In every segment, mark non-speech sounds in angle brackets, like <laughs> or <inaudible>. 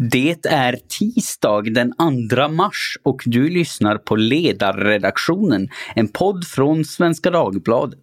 Det är tisdag den 2 mars och du lyssnar på Ledarredaktionen, en podd från Svenska Dagbladet.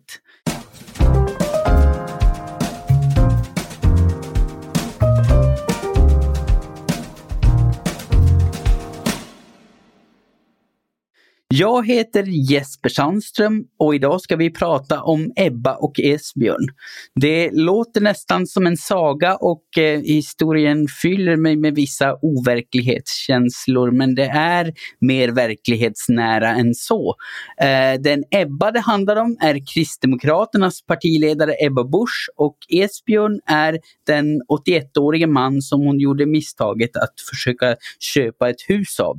Jag heter Jesper Sandström och idag ska vi prata om Ebba och Esbjörn. Det låter nästan som en saga och eh, historien fyller mig med vissa overklighetskänslor men det är mer verklighetsnära än så. Eh, den Ebba det handlar om är Kristdemokraternas partiledare Ebba Busch och Esbjörn är den 81-årige man som hon gjorde misstaget att försöka köpa ett hus av.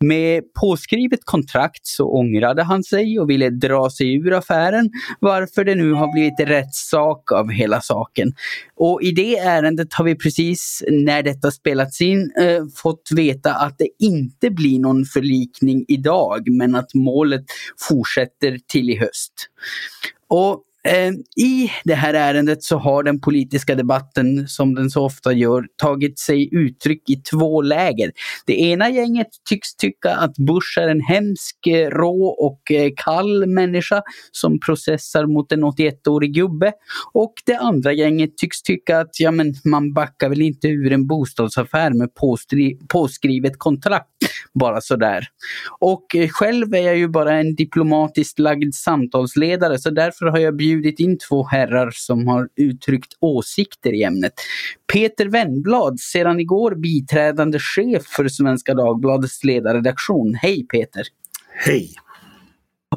Med påskrivet kontrakt sagt så ångrade han sig och ville dra sig ur affären varför det nu har blivit rättssak av hela saken. Och i det ärendet har vi precis när detta spelats in eh, fått veta att det inte blir någon förlikning idag men att målet fortsätter till i höst. Och Eh, I det här ärendet så har den politiska debatten, som den så ofta gör, tagit sig uttryck i två läger. Det ena gänget tycks tycka att Bush är en hemsk, rå och eh, kall människa som processar mot en 81-årig gubbe. Och det andra gänget tycks tycka att ja, men man backar väl inte ur en bostadsaffär med påskrivet kontrakt bara sådär. Och eh, själv är jag ju bara en diplomatiskt lagd samtalsledare så därför har jag bjudit in två herrar som har uttryckt åsikter i ämnet. Peter Wennblad, sedan igår biträdande chef för Svenska Dagbladets ledarredaktion. Hej Peter! Hej!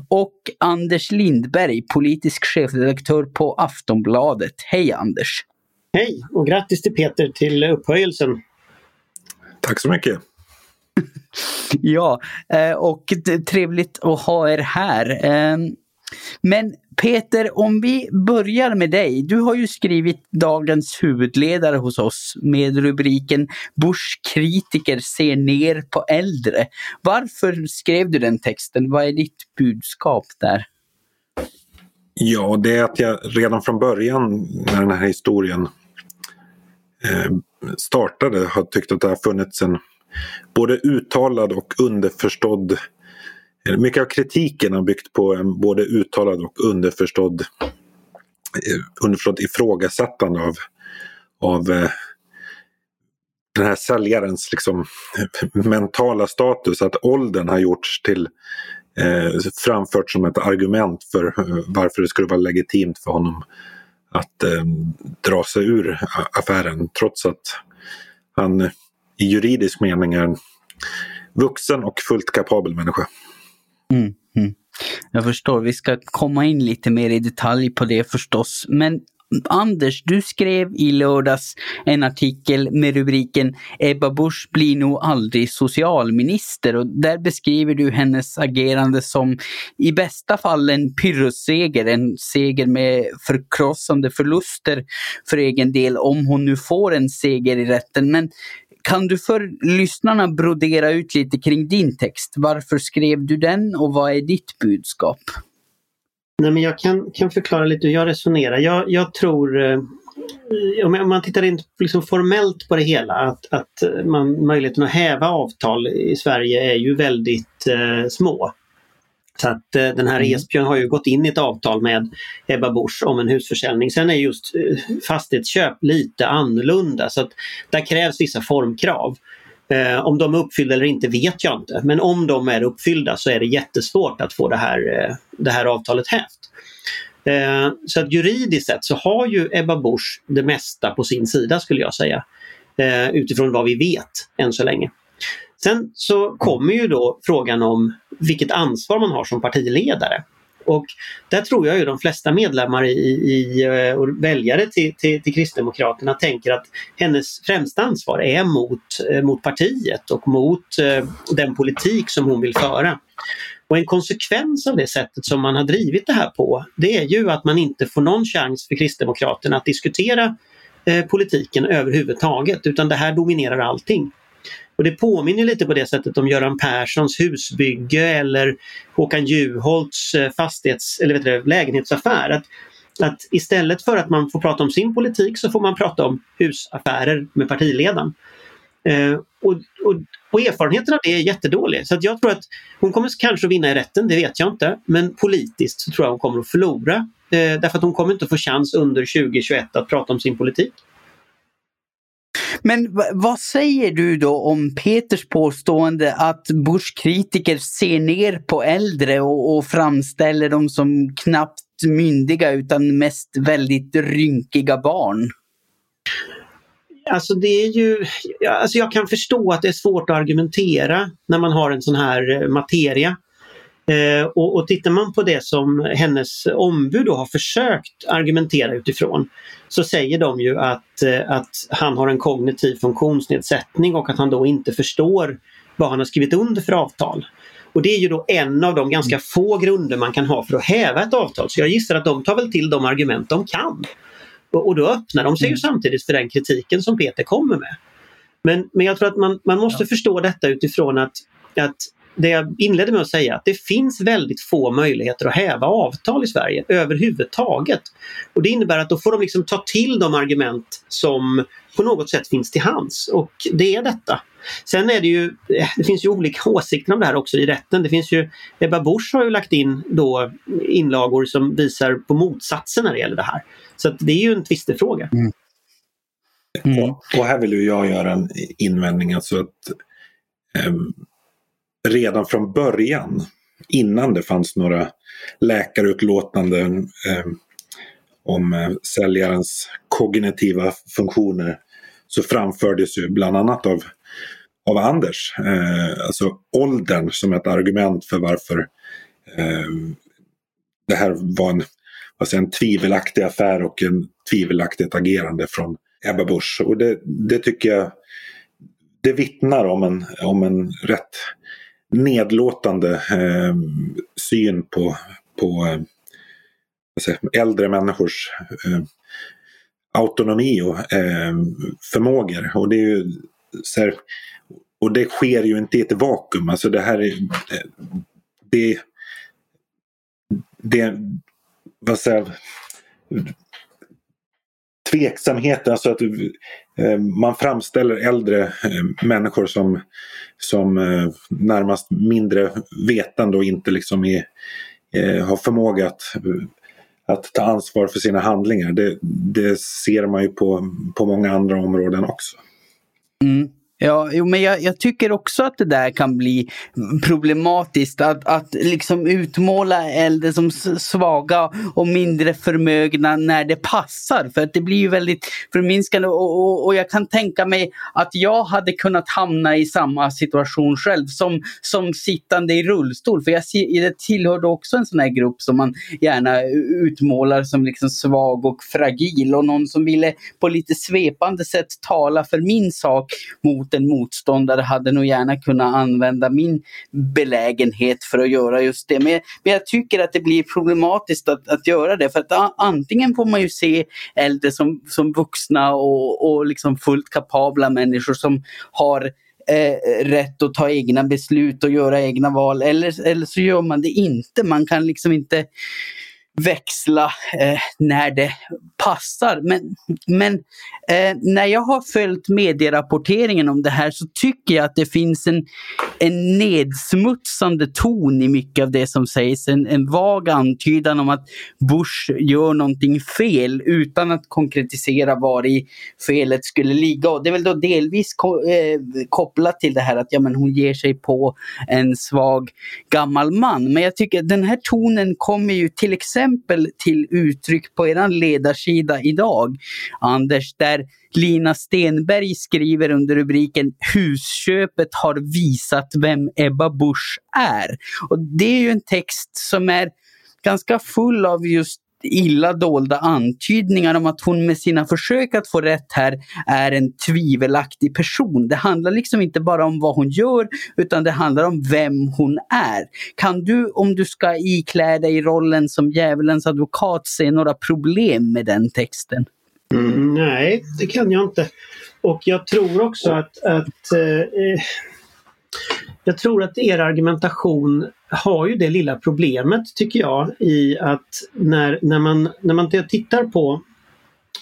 Och Anders Lindberg, politisk chefredaktör på Aftonbladet. Hej Anders! Hej och grattis till Peter till upphöjelsen. Tack så mycket! <laughs> ja, eh, och trevligt att ha er här. Men Peter, om vi börjar med dig. Du har ju skrivit dagens huvudledare hos oss med rubriken Bush kritiker ser ner på äldre. Varför skrev du den texten? Vad är ditt budskap där? Ja, det är att jag redan från början när den här historien eh, startade har tyckt att det har funnits en både uttalad och underförstådd mycket av kritiken har byggt på en både uttalad och underförstådd, eh, underförstådd ifrågasättande av, av eh, den här säljarens liksom, eh, mentala status. Att åldern har gjorts till eh, framfört som ett argument för varför det skulle vara legitimt för honom att eh, dra sig ur affären trots att han i juridisk mening är en vuxen och fullt kapabel människa. Mm, mm. Jag förstår, vi ska komma in lite mer i detalj på det förstås. Men Anders, du skrev i lördags en artikel med rubriken Ebba Busch blir nog aldrig socialminister och där beskriver du hennes agerande som i bästa fall en pyrrusseger, en seger med förkrossande förluster för egen del om hon nu får en seger i rätten. Men kan du för lyssnarna brodera ut lite kring din text? Varför skrev du den och vad är ditt budskap? Nej, men jag kan, kan förklara lite hur jag resonerar. Jag, jag tror, eh, om man tittar in liksom formellt på det hela, att, att man, möjligheten att häva avtal i Sverige är ju väldigt eh, små. Så att eh, den här mm. Esbjörn har ju gått in i ett avtal med Ebba Busch om en husförsäljning. Sen är just eh, fastighetsköp lite annorlunda så att där krävs vissa formkrav. Eh, om de är uppfyllda eller inte vet jag inte men om de är uppfyllda så är det jättesvårt att få det här, eh, det här avtalet hävt. Eh, så att juridiskt sett så har ju Ebba Busch det mesta på sin sida skulle jag säga. Eh, utifrån vad vi vet än så länge. Sen så kommer ju då frågan om vilket ansvar man har som partiledare. Och där tror jag ju de flesta medlemmar i, i, eh, och väljare till, till, till, Kristdemokraterna tänker att hennes främsta ansvar är mot, eh, mot partiet och mot eh, den politik som hon vill föra. Och en konsekvens av det sättet som man har drivit det här på det är ju att man inte får någon chans för Kristdemokraterna att diskutera eh, politiken överhuvudtaget utan det här dominerar allting. Och det påminner lite på det sättet om Göran Perssons husbygge eller Håkan Juholts eh, fastighets, eller vet du, lägenhetsaffär. Att, att istället för att man får prata om sin politik så får man prata om husaffärer med partiledaren. Eh, och, och, och erfarenheten av det är jättedålig. Så att jag tror att hon kommer kanske att vinna i rätten, det vet jag inte. Men politiskt så tror jag hon kommer att förlora. Eh, därför att hon kommer inte få chans under 2021 att prata om sin politik. Men vad säger du då om Peters påstående att Bush-kritiker ser ner på äldre och, och framställer dem som knappt myndiga utan mest väldigt rynkiga barn? Alltså det är ju, alltså jag kan förstå att det är svårt att argumentera när man har en sån här eh, materia. Eh, och, och tittar man på det som hennes ombud har försökt argumentera utifrån så säger de ju att, eh, att han har en kognitiv funktionsnedsättning och att han då inte förstår vad han har skrivit under för avtal. Och det är ju då en av de ganska få grunder man kan ha för att häva ett avtal. Så jag gissar att de tar väl till de argument de kan. Och, och då öppnar de sig ju mm. samtidigt för den kritiken som Peter kommer med. Men, men jag tror att man, man måste ja. förstå detta utifrån att, att det jag inledde med att säga, att det finns väldigt få möjligheter att häva avtal i Sverige överhuvudtaget. Och Det innebär att då får de liksom ta till de argument som på något sätt finns till hands och det är detta. Sen är det ju, det finns ju olika åsikter om det här också i rätten. Det finns ju, Ebba Busch har ju lagt in då inlagor som visar på motsatsen när det gäller det här. Så det är ju en tvistefråga. Mm. Mm. Och, och, här vill ju jag göra en invändning. Alltså att um, redan från början, innan det fanns några läkarutlåtanden eh, om eh, säljarens kognitiva funktioner så framfördes ju bland annat av, av Anders, eh, alltså åldern som ett argument för varför eh, det här var en, alltså en tvivelaktig affär och en tvivelaktigt agerande från Ebba Busch. Och det, det tycker jag det vittnar om en, om en rätt nedlåtande eh, syn på, på eh, säga, äldre människors eh, autonomi och eh, förmågor. Och det, är ju, här, och det sker ju inte i ett vakuum. Alltså det här är... Eh, det, det, vad säger tveksamheten, alltså att eh, man framställer äldre eh, människor som, som eh, närmast mindre vetande och inte liksom är, har förmåga att, att ta ansvar för sina handlingar. Det, det ser man ju på, på många andra områden också. Mm. Ja, jo, men jag, jag, tycker också att det där kan bli problematiskt. Att, att liksom utmåla äldre som svaga och mindre förmögna när det passar. För att det blir ju väldigt förminskande. Och, och, och, jag kan tänka mig att jag hade kunnat hamna i samma situation själv som, som sittande i rullstol. För jag, jag tillhörde också en sån här grupp som man gärna utmålar som liksom svag och fragil. Och någon som ville på lite svepande sätt tala för min sak mot mot en motståndare hade nog gärna kunnat använda min belägenhet för att göra just det. Men, men jag tycker att det blir problematiskt att, att göra det. För att antingen får man ju se äldre som, som vuxna och, och liksom fullt kapabla människor som har Eh, rätt att ta egna beslut och göra egna val eller, eller så gör man det inte. Man kan liksom inte växla eh, när det passar. Men, men eh, när jag har följt medierapporteringen om det här så tycker jag att det finns en, en nedsmutsande ton i mycket av det som sägs. En, en vag antydan om att Bush gör någonting fel utan att konkretisera var i felet skulle ligga. Och det är väl då delvis ko eh, kopplat till det här att ja, men hon ger sig på en svag gammal man. Men jag tycker den här tonen kommer ju till exempel till uttryck på er ledarsida idag, Anders, där Lina Stenberg skriver under rubriken Husköpet har visat vem Ebba Busch är. Och Det är ju en text som är ganska full av just illa dolda antydningar om att hon med sina försök att få rätt här är en tvivelaktig person. Det handlar liksom inte bara om vad hon gör utan det handlar om vem hon är. Kan du, om du ska iklä dig rollen som djävulens advokat, se några problem med den texten? Mm, nej, det kan jag inte. Och jag tror också att, att eh, jag tror att er argumentation har ju det lilla problemet tycker jag i att när, när, man, när man tittar på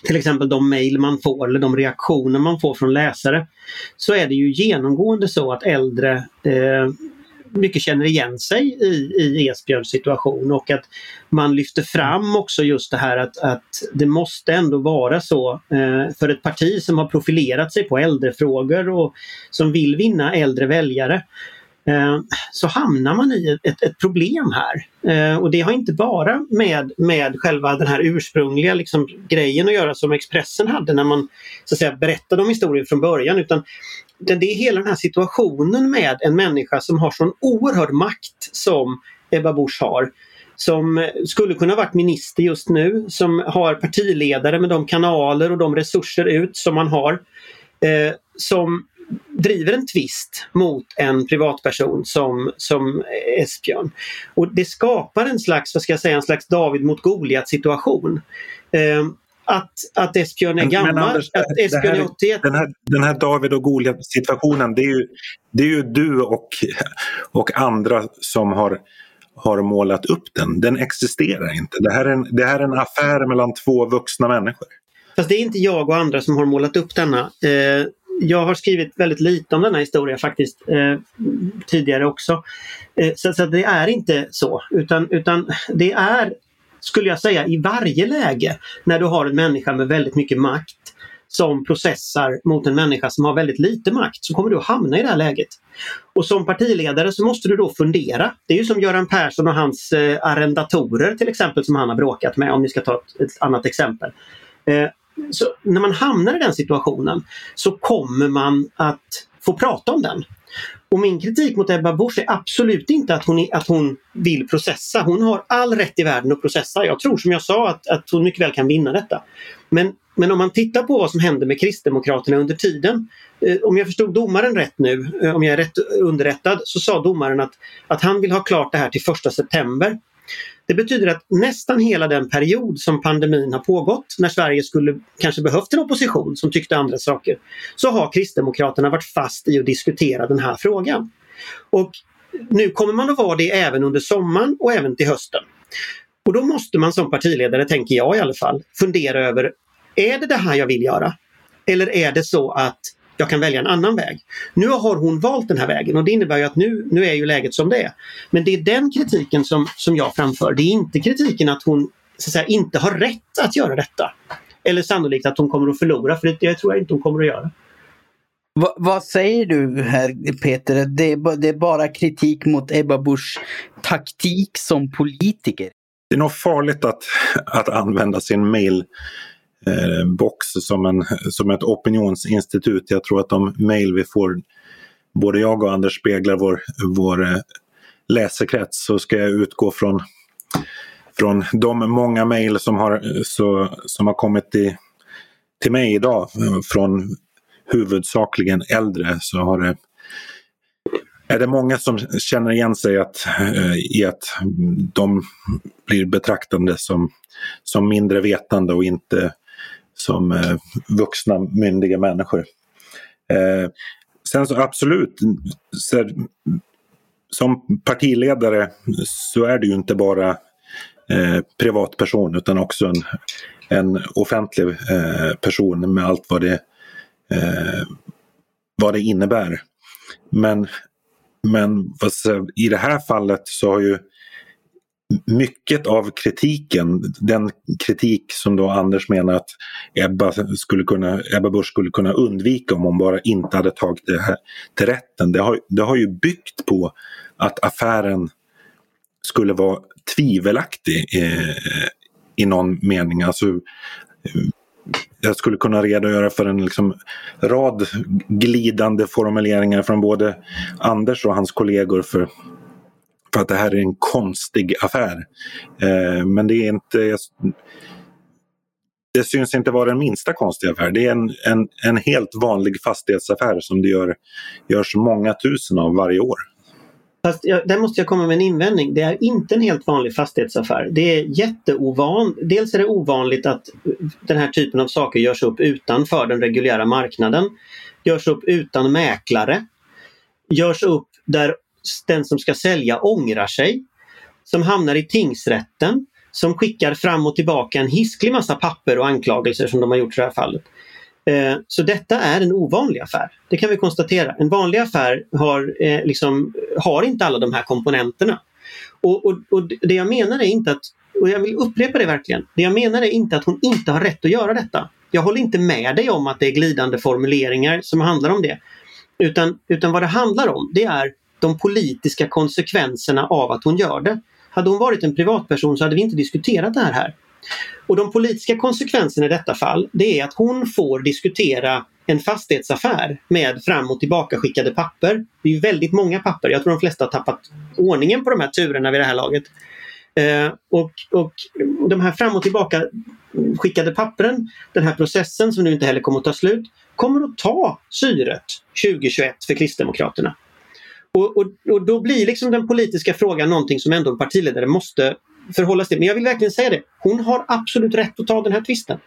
till exempel de mejl man får eller de reaktioner man får från läsare så är det ju genomgående så att äldre eh, mycket känner igen sig i, i Esbjörns situation och att man lyfter fram också just det här att, att det måste ändå vara så eh, för ett parti som har profilerat sig på äldrefrågor och som vill vinna äldre väljare Eh, Eh, så hamnar man i ett, ett problem här. Eh, och det har inte bara med, med själva den här ursprungliga liksom, grejen att göra som Expressen hade när man så att säga, berättade om historien från början utan det är hela den här situationen med en människa som har sån oerhörd makt som Ebba Busch har som skulle kunna varit minister just nu, som har partiledare med de kanaler och de resurser ut som man har. Eh, som driver en tvist mot en privatperson som, som Esbjörn. Och det skapar en slags, vad ska jag säga, en slags David mot Goliat situation. Eh, att, att Esbjörn är men, gammal, men Anders, att Esbjörn här, är 81. Den här, den här David och Goliat situationen, det är ju, det är ju du och, och andra som har har målat upp den. Den existerar inte. Det här, är en, det här är en affär mellan två vuxna människor. Fast det är inte jag och andra som har målat upp denna. Eh, jag har skrivit väldigt lite om denna historia faktiskt eh, tidigare också. Eh, så, så det är inte så utan, utan det är, skulle jag säga, i varje läge när du har en människa med väldigt mycket makt som processar mot en människa som har väldigt lite makt så kommer du att hamna i det här läget. Och som partiledare så måste du då fundera. Det är ju som Göran Persson och hans eh, arrendatorer till exempel som han har bråkat med om vi ska ta ett, ett annat exempel. Eh, så när man hamnar i den situationen så kommer man att få prata om den. Och min kritik mot Ebba Busch är absolut inte att hon, att hon vill processa. Hon har all rätt i världen att processa. Jag tror som jag sa att, att hon mycket väl kan vinna detta. Men, men om man tittar på vad som hände med Kristdemokraterna under tiden. Eh, om jag förstod domaren rätt nu, eh, om jag är rätt underrättad, så sa domaren att, att han vill ha klart det här till första september. Det betyder att nästan hela den period som pandemin har pågått, när Sverige skulle kanske behövt en opposition som tyckte andra saker, så har Kristdemokraterna varit fast i att diskutera den här frågan. Och nu kommer man att vara det även under sommaren och även till hösten. Och då måste man som partiledare, tänker jag i alla fall, fundera över, är det det här jag vill göra? Eller är det så att jag kan välja en annan väg. Nu har hon valt den här vägen och det innebär ju att nu, nu är ju läget som det är. Men det är den kritiken som, som jag framför. Det är inte kritiken att hon så att säga, inte har rätt att göra detta. Eller sannolikt att hon kommer att förlora, för det, tror jag inte hon kommer att göra. Va, vad säger du här Peter? Det är, det är bara kritik mot Ebba Busch taktik som politiker? Det är nog farligt att, att använda sin mail Eh, box som, en, som ett opinionsinstitut. Jag tror att de mejl vi får, både jag och Anders speglar vår, vår eh, läsekrets så ska jag utgå från, från de många mejl som har, så, som har kommit till, till mig idag eh, från huvudsakligen äldre så har det är det många som känner igen sig att, i att de blir betraktade som, som mindre vetande och inte som eh, vuxna myndiga människor. Eh, sen så absolut, så, som partiledare så är det ju inte bara eh, privatperson utan också en, en offentlig eh, person med allt vad det, eh, vad det innebär. Men, men i det här fallet så har ju mycket av kritiken, den kritik som då Anders menar att Ebba, skulle kunna, Ebba Busch skulle kunna undvika om hon bara inte hade tagit det här till rätten. Det har, det har ju byggt på att affären skulle vara tvivelaktig eh, i någon mening. Alltså, jag skulle kunna redogöra för en liksom rad glidande formuleringar från både Anders och hans kollegor för för att det här är en konstig affär. Eh, men det är inte... Det syns inte vara den minsta konstiga affär. Det är en, en, en helt vanlig fastighetsaffär som det gör, görs många tusen av varje år. Fast jag, där måste jag komma med en invändning. Det är inte en helt vanlig fastighetsaffär. Det är jätteovanligt. Dels är det ovanligt att den här typen av saker görs upp utanför den reguljära marknaden. Görs upp utan mäklare. Görs upp där den som ska sälja ångrar sig, som hamnar i tingsrätten, som skickar fram och tillbaka en hisklig massa papper och anklagelser som de har gjort i det här fallet. Eh, så detta är en ovanlig affär. Det kan vi konstatera. En vanlig affär har, eh, liksom, har inte alla de här komponenterna. Och, och, och, det jag menar är inte att, och jag vill upprepa det verkligen, det jag menar är inte att hon inte har rätt att göra detta. Jag håller inte med dig om att det är glidande formuleringar som handlar om det. Utan, utan vad det handlar om det är de politiska konsekvenserna av att hon gör det. Hade hon varit en privatperson så hade vi inte diskuterat det här här. Och de politiska konsekvenserna i detta fall det är att hon får diskutera en fastighetsaffär med fram och tillbaka skickade papper. Det är väldigt många papper. Jag tror de flesta har tappat ordningen på de här turerna vid det här laget. Eh, och, och de här fram och tillbaka skickade pappren, den här processen som nu inte heller kommer att ta slut, kommer att ta syret 2021 för Kristdemokraterna. Och, och, och då blir liksom den politiska frågan någonting som ändå en partiledare måste förhålla sig till. Men jag vill verkligen säga det. Hon har absolut rätt att ta den här tvisten.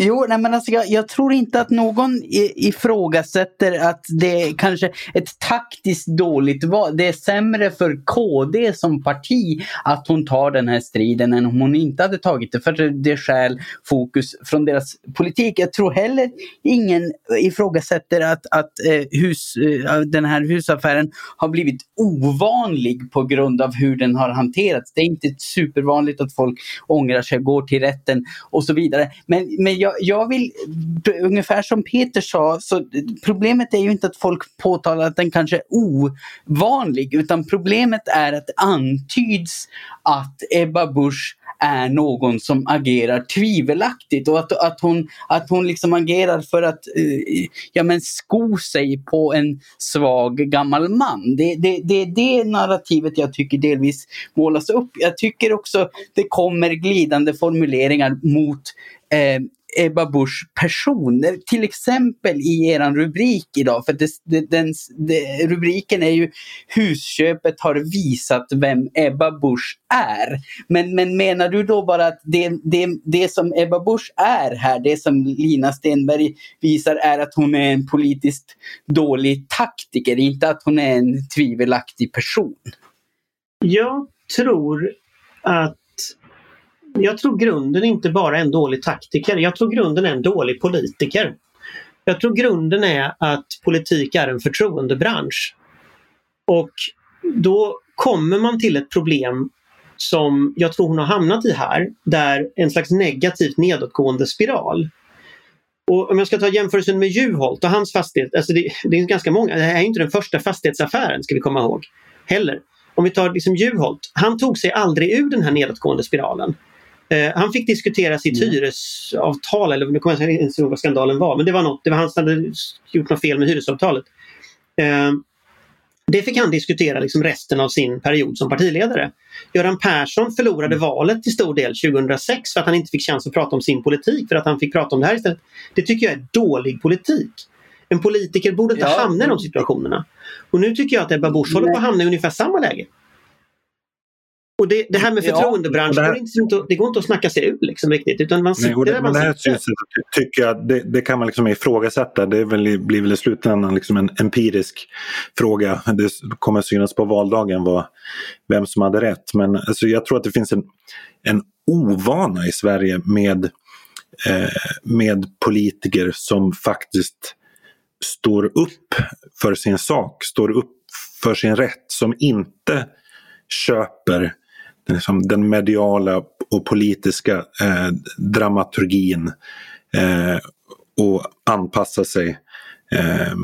Jo, nej men alltså jag, jag, tror inte att någon ifrågasätter att det är kanske ett taktiskt dåligt val. Det är sämre för KD som parti att hon tar den här striden än om hon inte hade tagit det. För det skäl fokus från deras politik. Jag tror heller ingen ifrågasätter att, att eh, hus, eh, den här husaffären har blivit ovanlig på grund av hur den har hanterats. Det är inte supervanligt att folk ångrar sig, går till rätten och så vidare. Men, men jag jag, jag vill, ungefär som Peter sa, så problemet är ju inte att folk påtalar att den kanske är ovanlig, utan problemet är att det antyds att Ebba Busch är någon som agerar tvivelaktigt och att, att hon, att hon liksom agerar för att eh, ja, men sko sig på en svag gammal man. Det, det, det är det narrativet jag tycker delvis målas upp. Jag tycker också det kommer glidande formuleringar mot eh, Ebba Busch person. Till exempel i er rubrik idag, för det, det, den, det, rubriken är ju Husköpet har visat vem Ebba Busch är. Men, men menar du då bara att det, det, det som Ebba Busch är här, det som Lina Stenberg visar är att hon är en politiskt dålig taktiker, inte att hon är en tvivelaktig person? Jag tror att jag tror grunden inte bara är en dålig taktiker. Jag tror grunden är en dålig politiker. Jag tror grunden är att politik är en förtroendebransch. Och då kommer man till ett problem som jag tror hon har hamnat i här, där en slags negativt nedåtgående spiral. Och om jag ska ta jämförelsen med Juholt och hans fastighet, alltså det, det är ganska många, det här är inte den första fastighetsaffären ska vi komma ihåg. Heller. Om vi tar liksom Juholt, han tog sig aldrig ur den här nedåtgående spiralen. Eh, han fick diskutera sitt mm. hyresavtal, eller nu kommer jag inte ihåg vad skandalen var, men det var något, det var han som hade gjort något fel med hyresavtalet. Eh, det fick han diskutera liksom resten av sin period som partiledare. Göran Persson förlorade mm. valet till stor del 2006 för att han inte fick chans att prata om sin politik, för att han fick prata om det här istället. Det tycker jag är dålig politik. En politiker borde inte ja. hamna i de situationerna. Och nu tycker jag att Ebba Busch håller på att hamna i ungefär samma läge. Och det, det här med förtroendebransch, ja, det, här... det, inte, det går inte att snacka sig ur liksom riktigt. Utan man sitter Nej, det, där man det här synsättet tycker jag, det, det, kan man liksom ifrågasätta. Det väl, blir väl i slutändan liksom en empirisk fråga. Det kommer synas på valdagen vad, vem som hade rätt. Men alltså, jag tror att det finns en, en ovana i Sverige med, eh, med politiker som faktiskt står upp för sin sak, står upp för sin rätt, som inte köper liksom, den mediala och politiska eh, dramaturgin eh, och anpassa sig eh,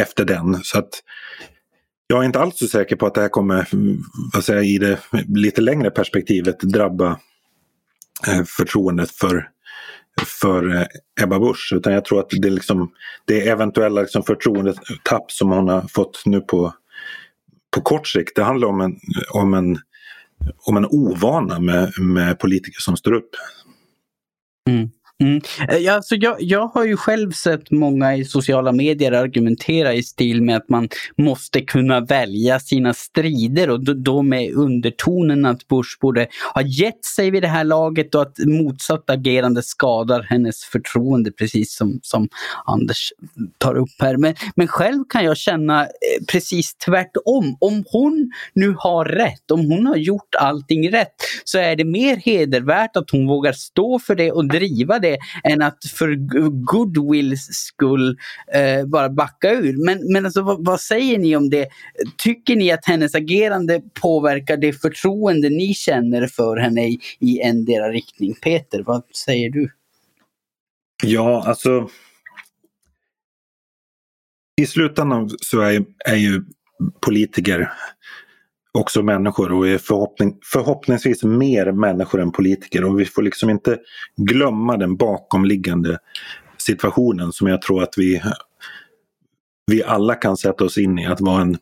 efter den. Så att jag är inte alls så säker på att det här kommer, vad säger, i det lite längre perspektivet drabba eh, förtroendet för, för eh, Ebba Busch. Utan jag tror att det, liksom, det eventuella liksom förtroendetapp som hon har fått nu på, på kort sikt, det handlar om en, om en om en ovana med, med politiker som står upp. Mm. Mm. Alltså jag, jag har ju själv sett många i sociala medier argumentera i stil med att man måste kunna välja sina strider och då, då med undertonen att Bush borde ha gett sig vid det här laget och att motsatt agerande skadar hennes förtroende precis som, som Anders tar upp här. Men, men själv kan jag känna eh, precis tvärtom. Om hon nu har rätt, om hon har gjort allting rätt så är det mer hedervärt att hon vågar stå för det och driva det än att för goodwills skull eh, bara backa ur. Men, men alltså, vad, vad, säger ni om det? Tycker ni att hennes agerande påverkar det förtroende ni känner för henne i, i endera riktning? Peter, vad säger du? Ja, alltså i slutändan så är, är ju politiker också människor och är förhoppning, förhoppningsvis mer människor än politiker. Och vi får liksom inte glömma den bakomliggande situationen som jag tror att vi, vi alla kan sätta oss in i. Att vara en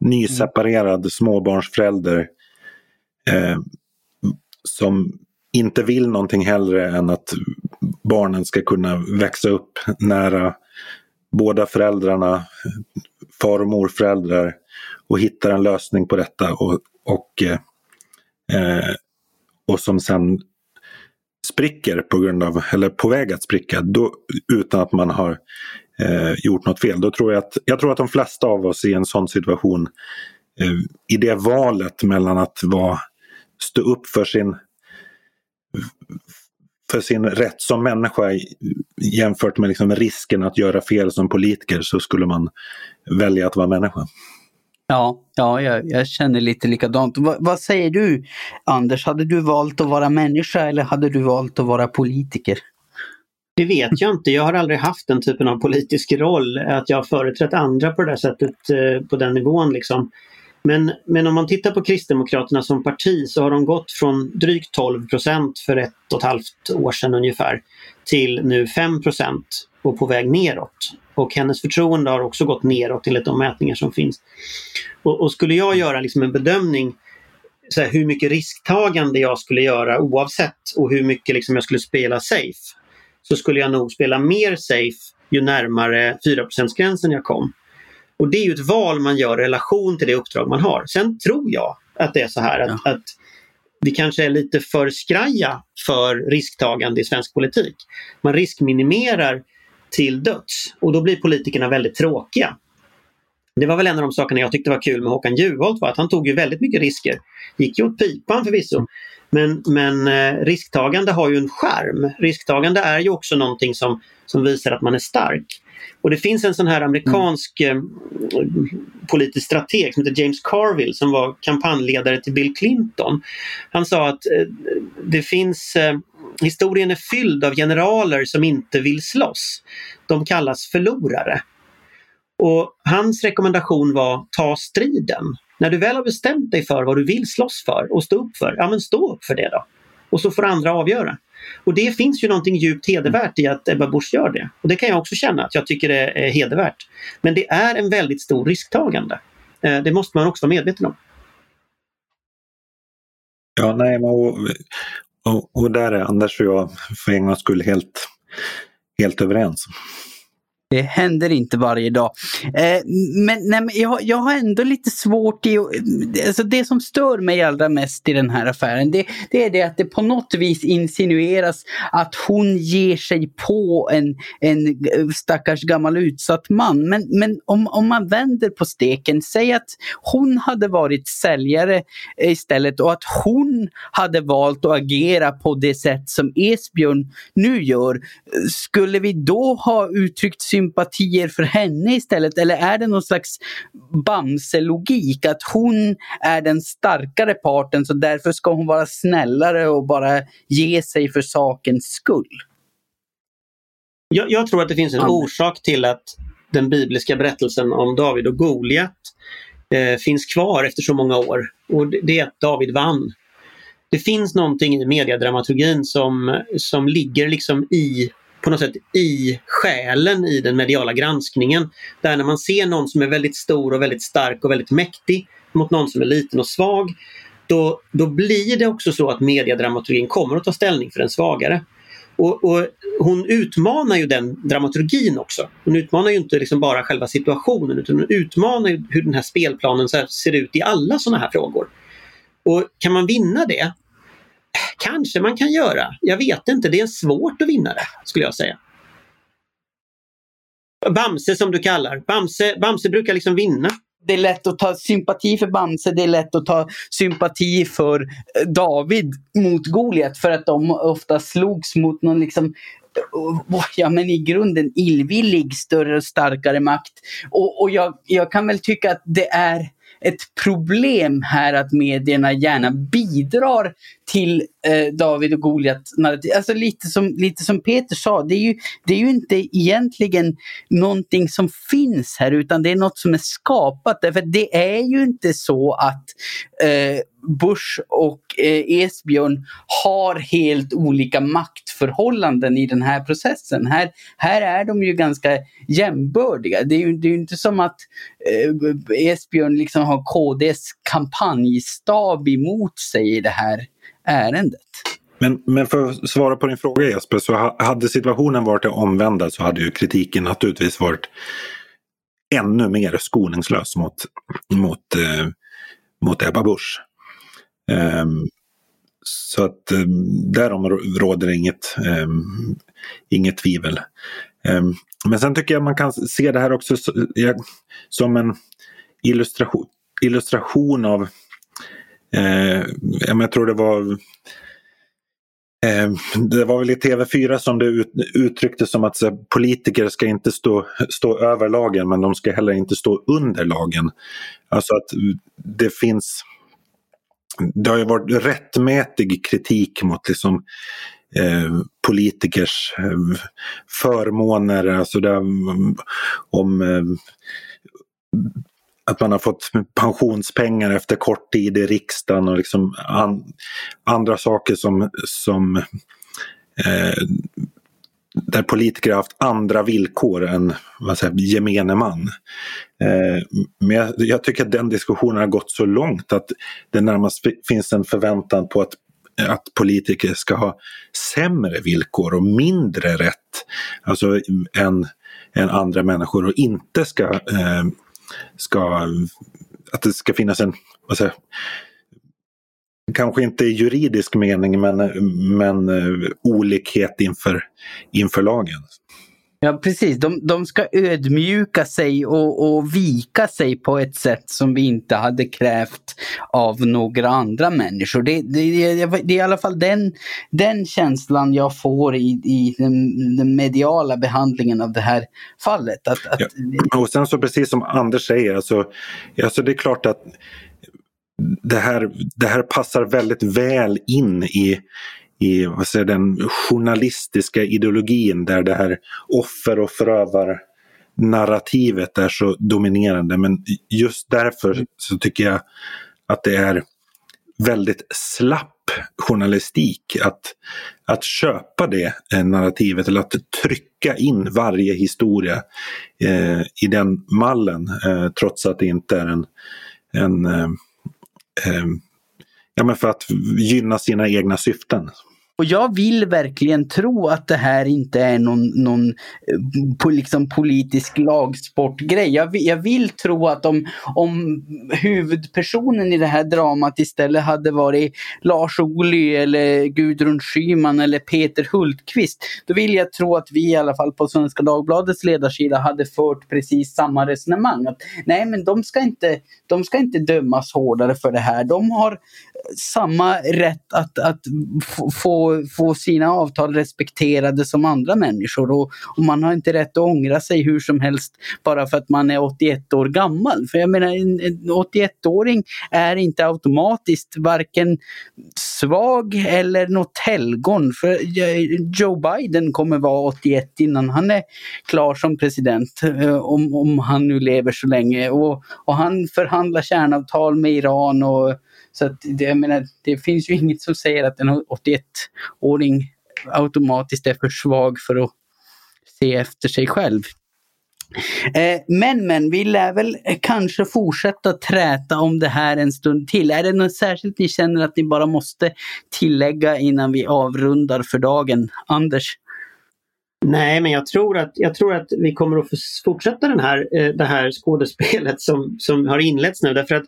nyseparerad småbarnsförälder eh, som inte vill någonting hellre än att barnen ska kunna växa upp nära båda föräldrarna, far och morföräldrar och hittar en lösning på detta och, och, eh, eh, och som sen spricker på grund av, eller på väg att spricka då, utan att man har eh, gjort något fel. Då tror jag, att, jag tror att de flesta av oss i en sån situation eh, i det valet mellan att vara, stå upp för sin för sin rätt som människa jämfört med liksom risken att göra fel som politiker så skulle man välja att vara människa. Ja, ja jag, jag känner lite likadant. Va, vad säger du Anders? Hade du valt att vara människa eller hade du valt att vara politiker? Det vet jag inte. Jag har aldrig haft den typen av politisk roll, att jag har företrätt andra på det sättet, eh, på den nivån. Liksom. Men, men om man tittar på Kristdemokraterna som parti så har de gått från drygt 12 procent för ett och ett halvt år sedan ungefär till nu 5 procent och på väg neråt. Och hennes förtroende har också gått neråt enligt de mätningar som finns. Och, och skulle jag göra liksom en bedömning så här, hur mycket risktagande jag skulle göra oavsett och hur mycket liksom jag skulle spela safe. Så skulle jag nog spela mer safe ju närmare 4 gränsen jag kom. Och det är ju ett val man gör i relation till det uppdrag man har. Sen tror jag att det är så här att, ja. att vi kanske är lite för skraja för risktagande i svensk politik. Man riskminimerar till döds och då blir politikerna väldigt tråkiga. Det var väl en av de sakerna jag tyckte var kul med Håkan Juholt var att han tog ju väldigt mycket risker. Gick ju åt pipan förvisso. Men, men eh, risktagande har ju en skärm. Risktagande är ju också någonting som, som visar att man är stark. Och det finns en sån här amerikansk mm. politisk strateg som heter James Carville som var kampanjledare till Bill Clinton. Han sa att eh, det finns eh, historien är fylld av generaler som inte vill slåss. De kallas förlorare. Och hans rekommendation var ta striden. När du väl har bestämt dig för vad du vill slåss för och stå upp för, ja men stå upp för det då. Och så får andra avgöra. Och det finns ju någonting djupt hedervärt i att Ebba Busch gör det. Och det kan jag också känna att jag tycker det är hedervärt. Men det är en väldigt stor risktagande. Eh, det måste man också vara medveten om. Ja, nej, och, och, och där är Anders och jag för en gångs skull helt, helt överens. Det händer inte varje dag. Eh, men nej, jag, jag har ändå lite svårt i... Alltså det som stör mig allra mest i den här affären det, det är det att det på något vis insinueras att hon ger sig på en, en eh, stackars gammal utsatt man. Men, men om, om man vänder på steken, säg att hon hade varit säljare istället och att hon hade valt att agera på det sätt som Esbjörn nu gör. Eh, skulle vi då ha uttryckt sin sympatier för henne istället? Eller är det någon slags Bamse-logik att hon är den starkare parten så därför ska hon vara snällare och bara ge sig för sakens skull? Jag, jag tror att det finns en orsak till att den bibliska berättelsen om David och Goliat eh, finns kvar efter så många år. Och det, det är att David vann. Det finns någonting i mediedramaturgin som, som ligger liksom i på något sätt i själen i den mediala granskningen. Där när man ser någon som är väldigt stor och väldigt stark och väldigt mäktig mot någon som är liten och svag. Då, då blir det också så att mediedramaturgin kommer att ta ställning för den svagare. Och, och, hon utmanar ju den dramaturgin också. Hon utmanar ju inte liksom bara själva situationen utan hon utmanar hur den här spelplanen ser ut i alla sådana här frågor. Och kan man vinna det? Kanske man kan göra. Jag vet inte, det är svårt att vinna det skulle jag säga. Bamse som du kallar. Bamse, Bamse brukar liksom vinna. Det är lätt att ta sympati för Bamse, det är lätt att ta sympati för eh, David mot Goliat för att de ofta slogs mot någon liksom eh, oh, ja men i grunden illvillig större och starkare makt. Och, och jag, jag kan väl tycka att det är ett problem här att medierna gärna bidrar till eh, David och Goliat. Alltså lite som, lite som Peter sa, det är, ju, det är ju inte egentligen någonting som finns här utan det är något som är skapat. Därför det är ju inte så att eh, Bush och eh, Esbjörn har helt olika maktförhållanden i den här processen. Här, här är de ju ganska jämbördiga. Det är ju, det är inte som att eh, Esbjörn liksom har KDs kampanjstab emot sig i det här ärendet. Men, men för att svara på din fråga Jesper, så hade situationen varit det omvända så hade ju kritiken naturligtvis varit ännu mer skoningslös mot, mot, eh, mot Ebba Busch. Um, så att um, därom råder inget, um, inget tvivel. Um, men sen tycker jag man kan se det här också som en illustration, illustration av Eh, jag tror det var eh, det var väl i TV4 som det ut, uttrycktes som att politiker ska inte stå, stå över lagen men de ska heller inte stå under lagen. Alltså att det finns det har ju varit rättmätig kritik mot liksom, eh, politikers eh, förmåner, alltså det, om eh, att man har fått pensionspengar efter kort tid i riksdagen och liksom an, andra saker som, som eh, där politiker har haft andra villkor än vad säger, gemene man. Eh, men jag, jag, tycker att den diskussionen har gått så långt att det närmast finns en förväntan på att, att politiker ska ha sämre villkor och mindre rätt alltså, än, än andra människor och inte ska eh, ska, att det ska finnas en, vad säger, kanske inte i juridisk mening men, men eh, olikhet inför, inför lagen. Ja precis, de, de ska ödmjuka sig och, och, vika sig på ett sätt som vi inte hade krävt av några andra människor. Det, det, det är i alla fall den, den känslan jag får i, i den, den mediala behandlingen av det här fallet. Att, att... Ja. Och sen så precis som Anders säger, alltså, alltså det är klart att det här, det här passar väldigt väl in i i vad säger, den journalistiska ideologin där det här offer och förövar narrativet är så dominerande. Men just därför så tycker jag att det är väldigt slapp journalistik att, att köpa det eh, narrativet eller att trycka in varje historia eh, i den mallen eh, trots att det inte är en, en eh, eh ja, men för att gynna sina egna syften. Och jag vill verkligen tro att det här inte är någon, någon eh, liksom politisk lagsportgrej. Jag, jag vill tro att om, om huvudpersonen i det här dramat istället hade varit Lars Ohly eller Gudrun Schyman eller Peter Hultqvist. Då vill jag tro att vi i alla fall på Svenska Dagbladets ledarsida hade fört precis samma resonemang. Att, nej men de ska, inte, de ska inte dömas hårdare för det här. De har samma rätt att, att få, få sina avtal respekterade som andra människor. Och, och, man har inte rätt att ångra sig hur som helst bara för att man är 81 år gammal. För jag menar, en, en 81-åring är inte automatiskt varken svag eller något helgon. För Joe Biden kommer vara 81 innan han är klar som president. Eh, om, om han nu lever så länge. Och, och han förhandlar kärnavtal med Iran och så att det, jag menar, det finns ju <laughs> inget som säger att en 81-åring automatiskt är för svag för att se efter sig själv. Eh, men, men, vi lär väl kanske fortsätta träta om det här en stund till. Är det något särskilt ni känner att ni bara måste tillägga innan vi avrundar för dagen? Anders? Nej, men jag tror att, jag tror att vi kommer att fortsätta den här, eh, det här skådespelet som, som har inletts nu. Därför att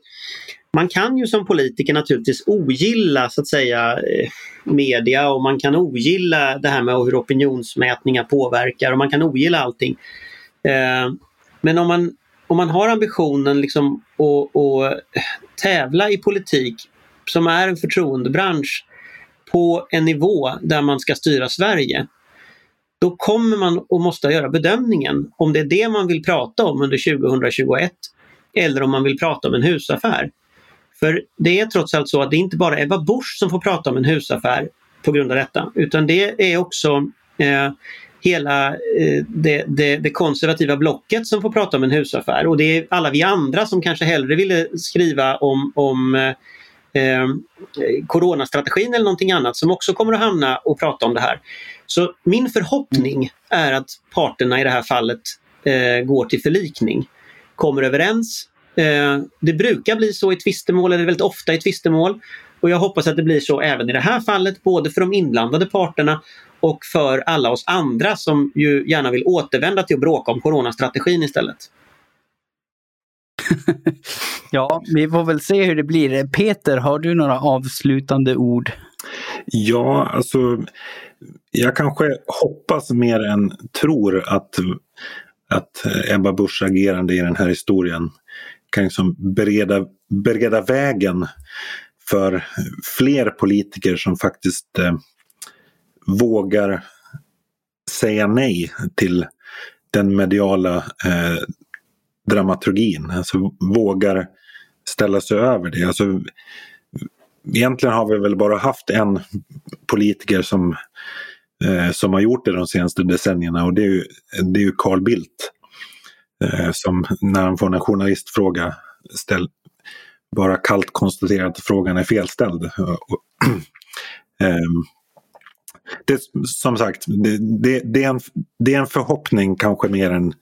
man kan ju som politiker naturligtvis ogilla så att säga eh, media och man kan ogilla det här med hur opinionsmätningar påverkar och man kan ogilla allting. Eh, men om man, om man har ambitionen liksom att, att tävla i politik som är en förtroendebransch på en nivå där man ska styra Sverige då kommer man att måste göra bedömningen om det är det man vill prata om under 2021 eller om man vill prata om en husaffär. För det är trots allt så att det är inte bara Ebba Busch som får prata om en husaffär på grund av detta, utan det är också eh, hela eh, det, det, det, konservativa blocket som får prata om en husaffär och det är alla vi andra som kanske hellre ville skriva om, om eh, eh coronastrategin eller någonting annat som också kommer att hamna och prata om det här. Så min förhoppning är att parterna i det här fallet eh, går till förlikning, kommer överens. Eh, det brukar bli så i tvistemål, eller väldigt ofta i tvistemål. Och jag hoppas att det blir så även i det här fallet, både för de inblandade parterna och för alla oss andra som ju gärna vill återvända till att bråka om coronastrategin istället. <laughs> ja, vi får väl se hur det blir. Peter, har du några avslutande ord? Ja, alltså jag kanske hoppas mer än tror att, att Ebba Busch agerande i den här historien kan liksom bereda, bereda vägen för fler politiker som faktiskt eh, vågar säga nej till den mediala eh, dramaturgin. Alltså vågar ställa sig över det. Alltså, egentligen har vi väl bara haft en politiker som, eh, som har gjort det de senaste decennierna och det är ju, det är ju Carl Bildt. Eh, som när han får en journalistfråga ställ, bara kallt konstaterar att frågan är felställd. eh, <clears throat> ehm, det, som sagt, det, det, det, är en, det är en förhoppning kanske mer än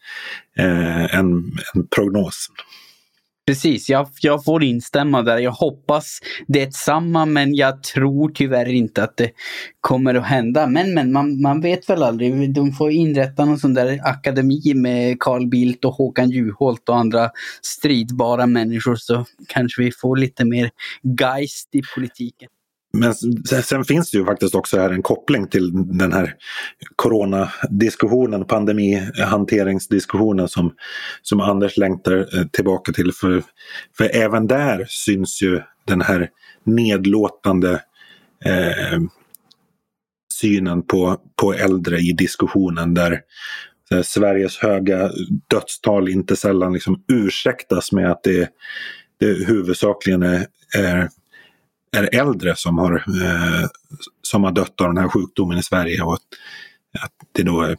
eh, en, en prognos. Precis, jag, jag får instämma där. Jag hoppas det är samma men jag tror tyvärr inte att det kommer att hända. Men, men man, man vet väl aldrig. De får inrätta någon sån där akademi med Carl Bildt och Håkan Juholt och andra stridbara människor så kanske vi får lite mer geist i politiken. Men sen finns det ju faktiskt också här en koppling till den här coronadiskussionen, pandemihanteringsdiskussionen som, som Anders längtar eh, tillbaka till. För, för även där syns ju den här nedlåtande eh, synen på, på äldre i diskussionen där eh, Sveriges höga dödstal inte sällan liksom ursäktas med att det, det huvudsakligen är, är är äldre som har, eh, som har dött av den här sjukdomen i Sverige. Och att det då är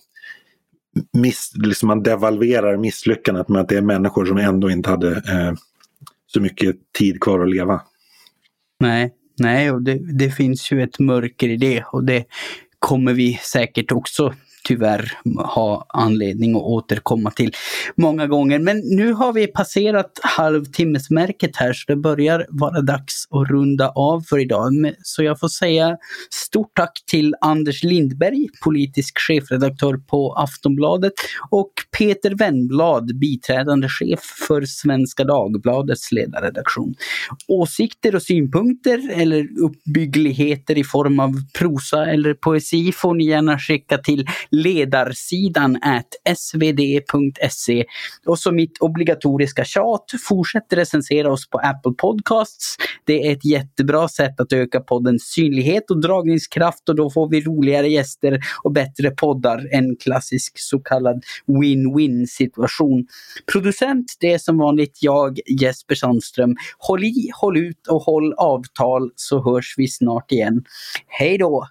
miss, liksom man devalverar misslyckandet med att det är människor som ändå inte hade eh, så mycket tid kvar att leva. Nej, nej och det, det finns ju ett mörker i det och det kommer vi säkert också tyvärr ha anledning att återkomma till många gånger. Men nu har vi passerat halvtimmesmärket här så det börjar vara dags att runda av för idag. Så jag får säga stort tack till Anders Lindberg, politisk chefredaktör på Aftonbladet och Peter Wennblad, biträdande chef för Svenska Dagbladets ledarredaktion. Åsikter och synpunkter eller uppbyggligheter i form av prosa eller poesi får ni gärna skicka till ledarsidan svd.se. Och så mitt obligatoriska tjat, fortsätt recensera oss på Apple Podcasts. Det är ett jättebra sätt att öka poddens synlighet och dragningskraft och då får vi roligare gäster och bättre poddar. En klassisk så kallad win-win situation. Producent, det är som vanligt jag, Jesper Sandström. Håll i, håll ut och håll avtal så hörs vi snart igen. Hej då!